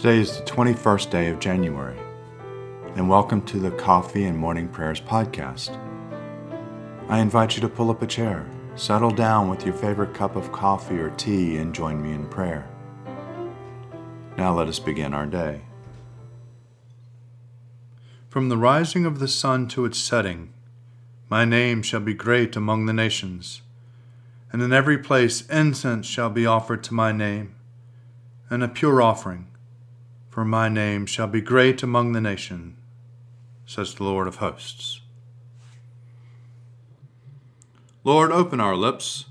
Today is the 21st day of January, and welcome to the Coffee and Morning Prayers podcast. I invite you to pull up a chair, settle down with your favorite cup of coffee or tea, and join me in prayer. Now let us begin our day. From the rising of the sun to its setting, my name shall be great among the nations, and in every place incense shall be offered to my name, and a pure offering for my name shall be great among the nation, says the Lord of hosts. Lord, open our lips,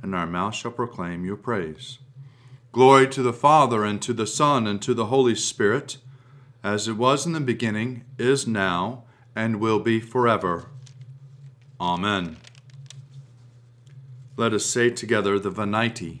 and our mouth shall proclaim your praise. Glory to the Father, and to the Son, and to the Holy Spirit, as it was in the beginning, is now, and will be forever. Amen. Let us say together the Venite.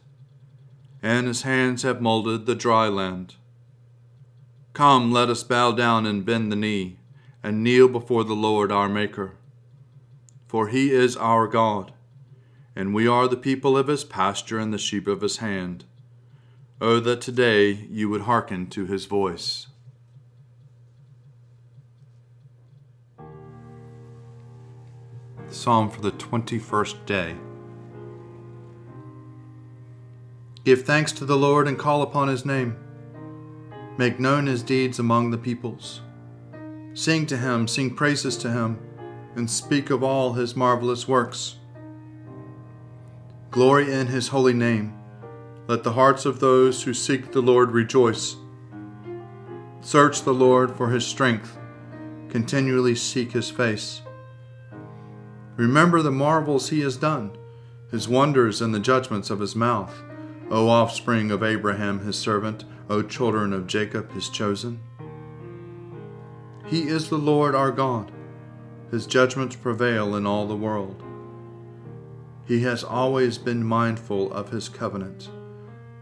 and his hands have molded the dry land. Come, let us bow down and bend the knee, and kneel before the Lord our Maker. For he is our God, and we are the people of his pasture and the sheep of his hand. Oh, that today you would hearken to his voice. Psalm for the 21st day. Give thanks to the Lord and call upon his name. Make known his deeds among the peoples. Sing to him, sing praises to him, and speak of all his marvelous works. Glory in his holy name. Let the hearts of those who seek the Lord rejoice. Search the Lord for his strength, continually seek his face. Remember the marvels he has done, his wonders and the judgments of his mouth O offspring of Abraham his servant, O children of Jacob his chosen. He is the Lord our God. His judgments prevail in all the world. He has always been mindful of his covenant,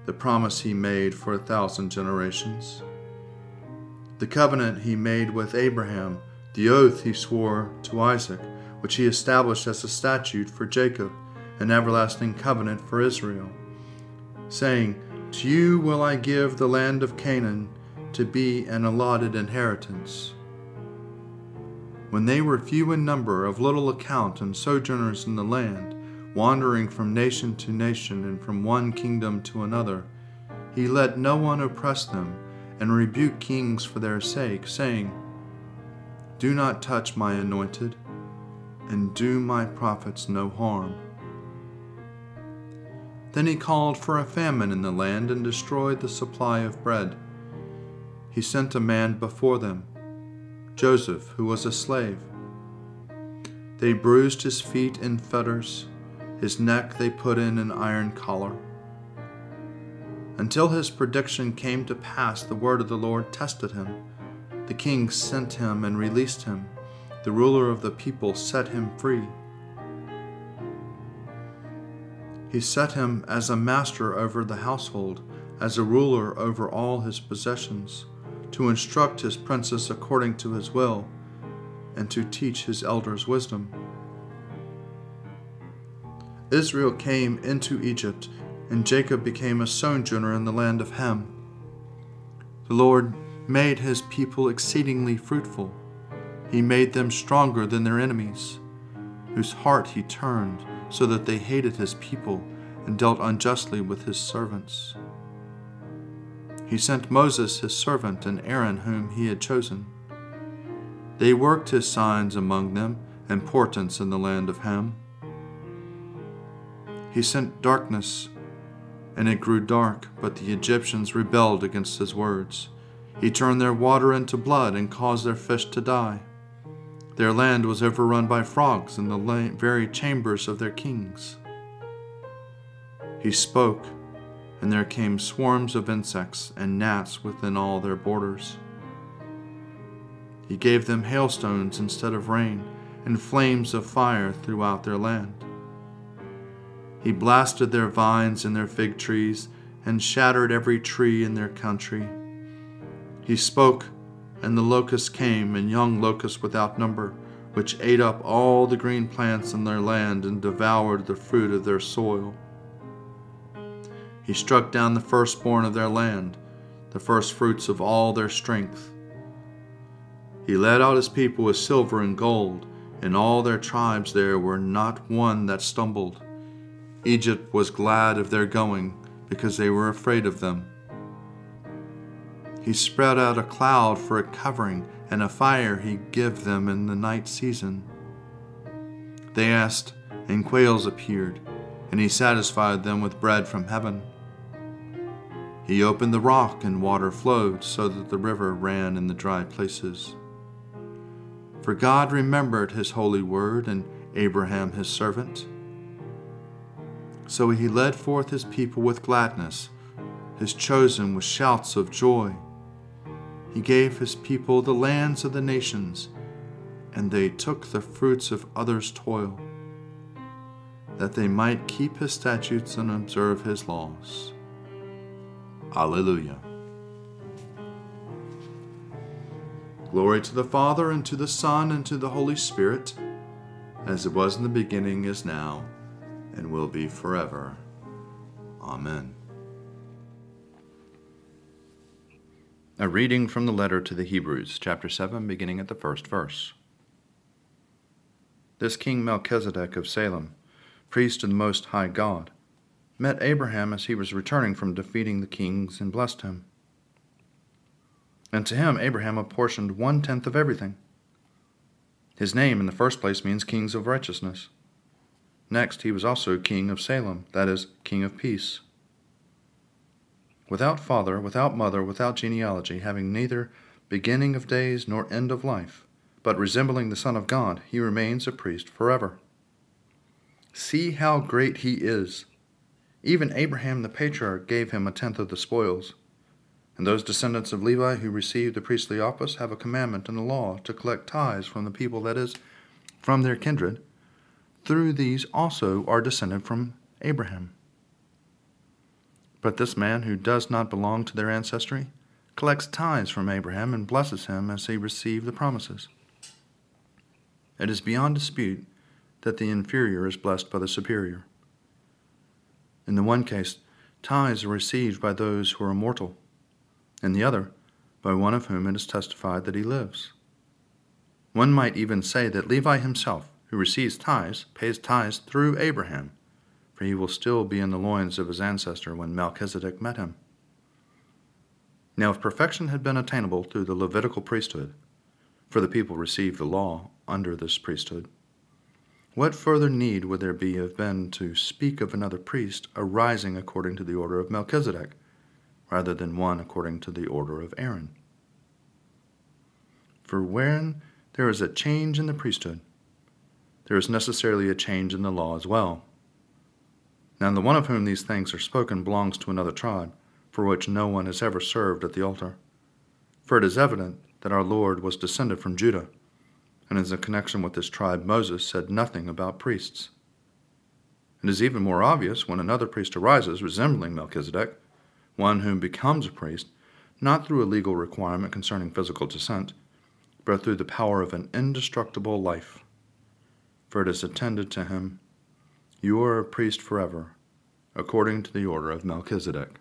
the promise he made for a thousand generations. The covenant he made with Abraham, the oath he swore to Isaac, which he established as a statute for Jacob, an everlasting covenant for Israel saying, To you will I give the land of Canaan to be an allotted inheritance. When they were few in number, of little account, and sojourners in the land, wandering from nation to nation and from one kingdom to another, he let no one oppress them, and rebuked kings for their sake, saying, Do not touch my anointed, and do my prophets no harm. Then he called for a famine in the land and destroyed the supply of bread. He sent a man before them, Joseph, who was a slave. They bruised his feet in fetters, his neck they put in an iron collar. Until his prediction came to pass, the word of the Lord tested him. The king sent him and released him. The ruler of the people set him free. He set him as a master over the household, as a ruler over all his possessions, to instruct his princes according to his will, and to teach his elders wisdom. Israel came into Egypt, and Jacob became a sojourner in the land of Ham. The Lord made his people exceedingly fruitful. He made them stronger than their enemies, whose heart he turned so that they hated his people and dealt unjustly with his servants. He sent Moses his servant and Aaron whom he had chosen. They worked his signs among them and portents in the land of Ham. He sent darkness, and it grew dark, but the Egyptians rebelled against his words. He turned their water into blood and caused their fish to die. Their land was overrun by frogs in the very chambers of their kings. He spoke, and there came swarms of insects and gnats within all their borders. He gave them hailstones instead of rain, and flames of fire throughout their land. He blasted their vines and their fig trees, and shattered every tree in their country. He spoke, and the locusts came, and young locusts without number, which ate up all the green plants in their land and devoured the fruit of their soil. He struck down the firstborn of their land, the firstfruits of all their strength. He led out his people with silver and gold, and all their tribes there were not one that stumbled. Egypt was glad of their going, because they were afraid of them. He spread out a cloud for a covering, and a fire he gave them in the night season. They asked, and quails appeared, and he satisfied them with bread from heaven. He opened the rock, and water flowed, so that the river ran in the dry places. For God remembered his holy word and Abraham his servant. So he led forth his people with gladness, his chosen with shouts of joy. He gave his people the lands of the nations, and they took the fruits of others' toil, that they might keep his statutes and observe his laws. Alleluia. Glory to the Father, and to the Son, and to the Holy Spirit, as it was in the beginning, is now, and will be forever. Amen. A reading from the letter to the Hebrews, chapter 7, beginning at the first verse. This King Melchizedek of Salem, priest of the Most High God, met Abraham as he was returning from defeating the kings and blessed him. And to him Abraham apportioned one tenth of everything. His name, in the first place, means kings of righteousness. Next, he was also king of Salem, that is, king of peace. Without father, without mother, without genealogy, having neither beginning of days nor end of life, but resembling the Son of God, he remains a priest forever. See how great he is! Even Abraham the patriarch gave him a tenth of the spoils. And those descendants of Levi who received the priestly office have a commandment in the law to collect tithes from the people, that is, from their kindred. Through these also are descended from Abraham. But this man who does not belong to their ancestry collects tithes from Abraham and blesses him as he received the promises. It is beyond dispute that the inferior is blessed by the superior. In the one case, tithes are received by those who are mortal in the other by one of whom it is testified that he lives. One might even say that Levi himself, who receives tithes, pays tithes through Abraham, for he will still be in the loins of his ancestor when Melchizedek met him. Now, if perfection had been attainable through the Levitical priesthood, for the people received the law under this priesthood, what further need would there be have been to speak of another priest arising according to the order of Melchizedek? rather than one according to the order of Aaron. For when there is a change in the priesthood, there is necessarily a change in the law as well. Now, the one of whom these things are spoken belongs to another tribe, for which no one has ever served at the altar. For it is evident that our Lord was descended from Judah, and in connection with this tribe, Moses said nothing about priests. It is even more obvious when another priest arises resembling Melchizedek one who becomes a priest, not through a legal requirement concerning physical descent, but through the power of an indestructible life. For it is attended to him, You are a priest forever, according to the order of Melchizedek.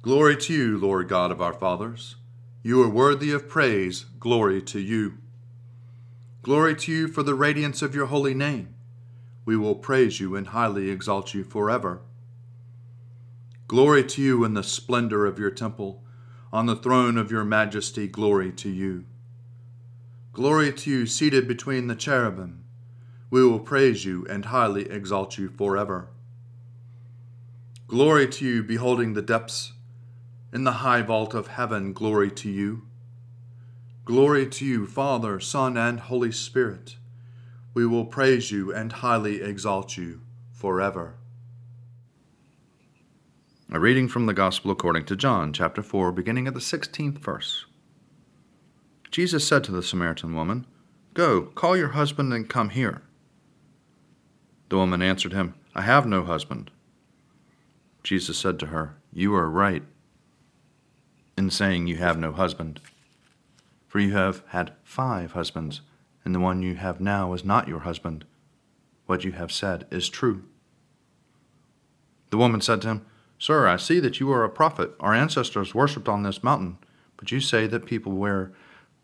Glory to you, Lord God of our fathers. You are worthy of praise. Glory to you. Glory to you for the radiance of your holy name. We will praise you and highly exalt you forever. Glory to you in the splendor of your temple. On the throne of your majesty, glory to you. Glory to you seated between the cherubim. We will praise you and highly exalt you forever. Glory to you, beholding the depths. In the high vault of heaven, glory to you. Glory to you, Father, Son, and Holy Spirit we will praise you and highly exalt you forever. A reading from the Gospel according to John, chapter 4, beginning at the 16th verse. Jesus said to the Samaritan woman, Go, call your husband and come here. The woman answered him, I have no husband. Jesus said to her, You are right in saying you have no husband, for you have had five husbands, and the one you have now is not your husband. What you have said is true. The woman said to him, Sir, I see that you are a prophet. Our ancestors worshipped on this mountain, but you say that people where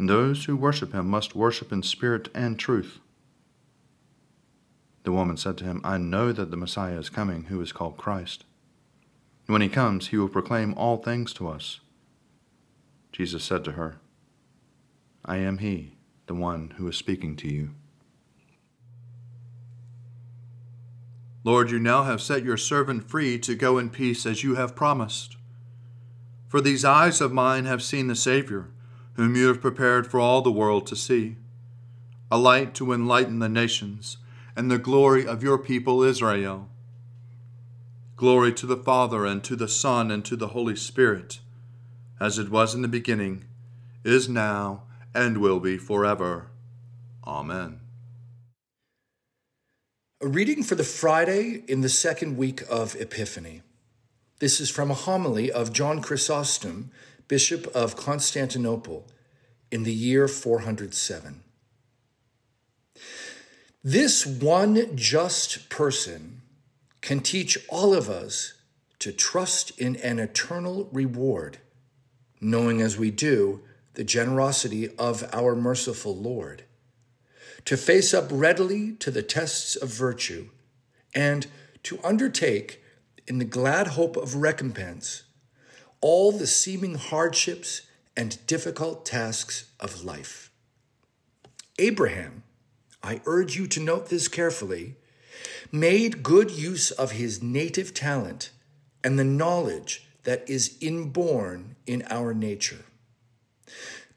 and those who worship him must worship in spirit and truth. The woman said to him, I know that the Messiah is coming, who is called Christ. When he comes, he will proclaim all things to us. Jesus said to her, I am he, the one who is speaking to you. Lord, you now have set your servant free to go in peace as you have promised. For these eyes of mine have seen the Savior, whom you have prepared for all the world to see, a light to enlighten the nations, and the glory of your people Israel. Glory to the Father, and to the Son, and to the Holy Spirit, as it was in the beginning, is now, and will be forever. Amen. A reading for the Friday in the second week of Epiphany. This is from a homily of John Chrysostom, Bishop of Constantinople, in the year 407. This one just person can teach all of us to trust in an eternal reward, knowing as we do the generosity of our merciful Lord to face up readily to the tests of virtue, and to undertake, in the glad hope of recompense, all the seeming hardships and difficult tasks of life. Abraham, I urge you to note this carefully, made good use of his native talent and the knowledge that is inborn in our nature.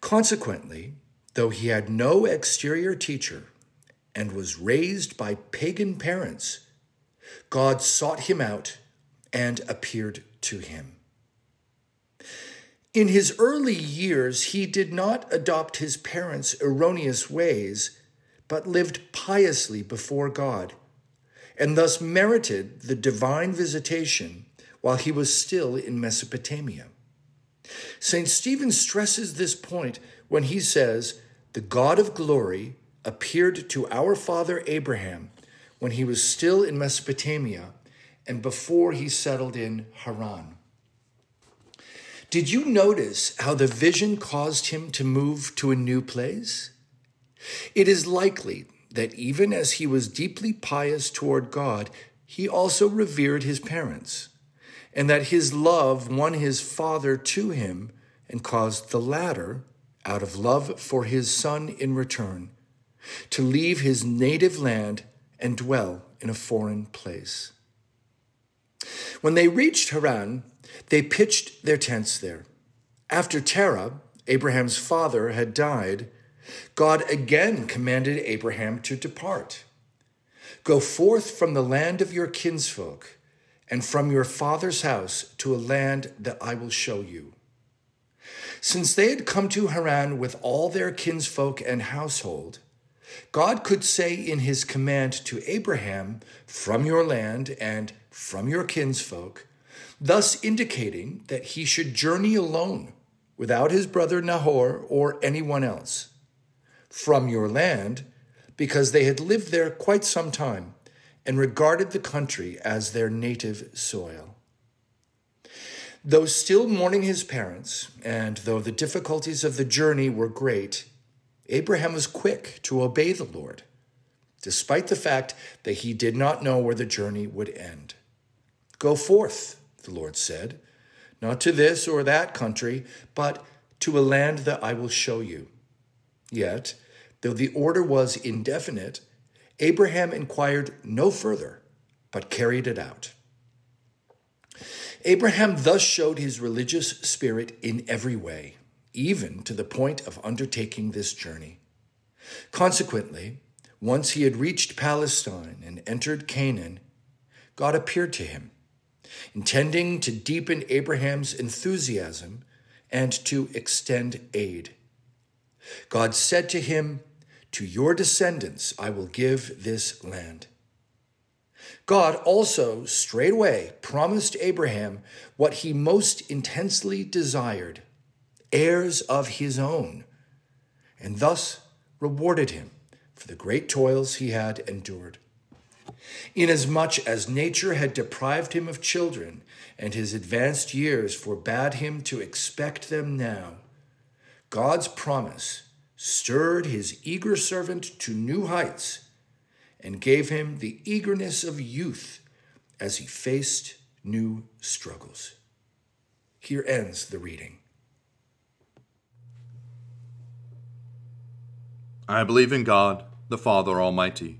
Consequently, though he had no exterior teacher and was raised by pagan parents, God sought him out and appeared to him. In his early years, he did not adopt his parents' erroneous ways, but lived piously before God, and thus merited the divine visitation while he was still in Mesopotamia. St. Stephen stresses this point when he says, the God of glory appeared to our father Abraham when he was still in Mesopotamia and before he settled in Haran. Did you notice how the vision caused him to move to a new place? It is likely that even as he was deeply pious toward God, he also revered his parents, and that his love won his father to him and caused the latter out of love for his son in return, to leave his native land and dwell in a foreign place. When they reached Haran, they pitched their tents there. After Terah, Abraham's father, had died, God again commanded Abraham to depart. Go forth from the land of your kinsfolk and from your father's house to a land that I will show you. Since they had come to Haran with all their kinsfolk and household, God could say in his command to Abraham, From your land and from your kinsfolk, thus indicating that he should journey alone without his brother Nahor or anyone else. From your land, because they had lived there quite some time and regarded the country as their native soil. Though still mourning his parents, and though the difficulties of the journey were great, Abraham was quick to obey the Lord, despite the fact that he did not know where the journey would end. Go forth, the Lord said, not to this or that country, but to a land that I will show you. Yet, though the order was indefinite, Abraham inquired no further, but carried it out. Abraham thus showed his religious spirit in every way, even to the point of undertaking this journey. Consequently, once he had reached Palestine and entered Canaan, God appeared to him, intending to deepen Abraham's enthusiasm and to extend aid. God said to him, To your descendants I will give this land. God also straightway promised Abraham what he most intensely desired heirs of his own, and thus rewarded him for the great toils he had endured. Inasmuch as nature had deprived him of children, and his advanced years forbade him to expect them now, God's promise stirred his eager servant to new heights and gave him the eagerness of youth as he faced new struggles. Here ends the reading. I believe in God, the Father Almighty,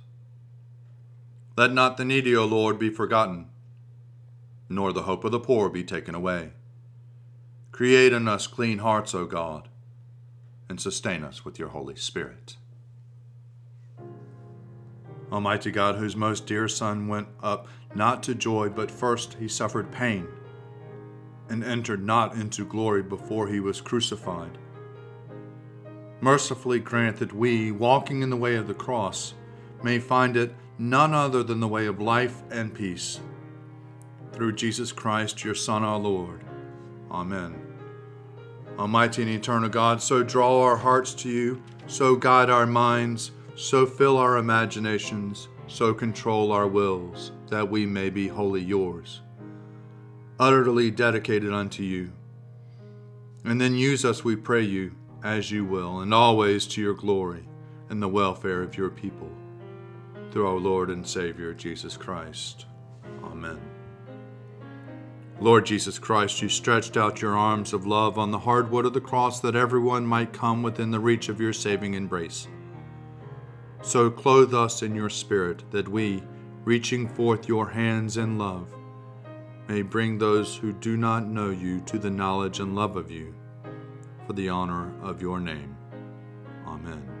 Let not the needy, O Lord, be forgotten, nor the hope of the poor be taken away. Create in us clean hearts, O God, and sustain us with your Holy Spirit. Almighty God, whose most dear Son went up not to joy, but first he suffered pain, and entered not into glory before he was crucified. Mercifully grant that we, walking in the way of the cross, may find it none other than the way of life and peace. Through Jesus Christ, your Son, our Lord. Amen. Almighty and eternal God, so draw our hearts to you, so guide our minds so fill our imaginations, so control our wills, that we may be wholly yours, utterly dedicated unto you. And then use us, we pray you, as you will, and always to your glory and the welfare of your people. Through our Lord and Savior, Jesus Christ. Amen. Lord Jesus Christ, you stretched out your arms of love on the hard wood of the cross that everyone might come within the reach of your saving embrace. So clothe us in your Spirit, that we, reaching forth your hands in love, may bring those who do not know you to the knowledge and love of you, for the honor of your name. Amen.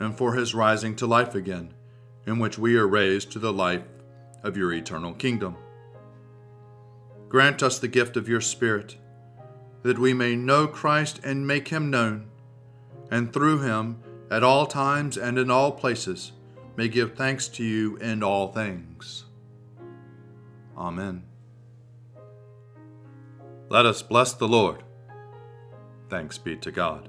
and for his rising to life again, in which we are raised to the life of your eternal kingdom. Grant us the gift of your Spirit, that we may know Christ and make him known, and through him, at all times and in all places, may give thanks to you in all things. Amen. Let us bless the Lord. Thanks be to God.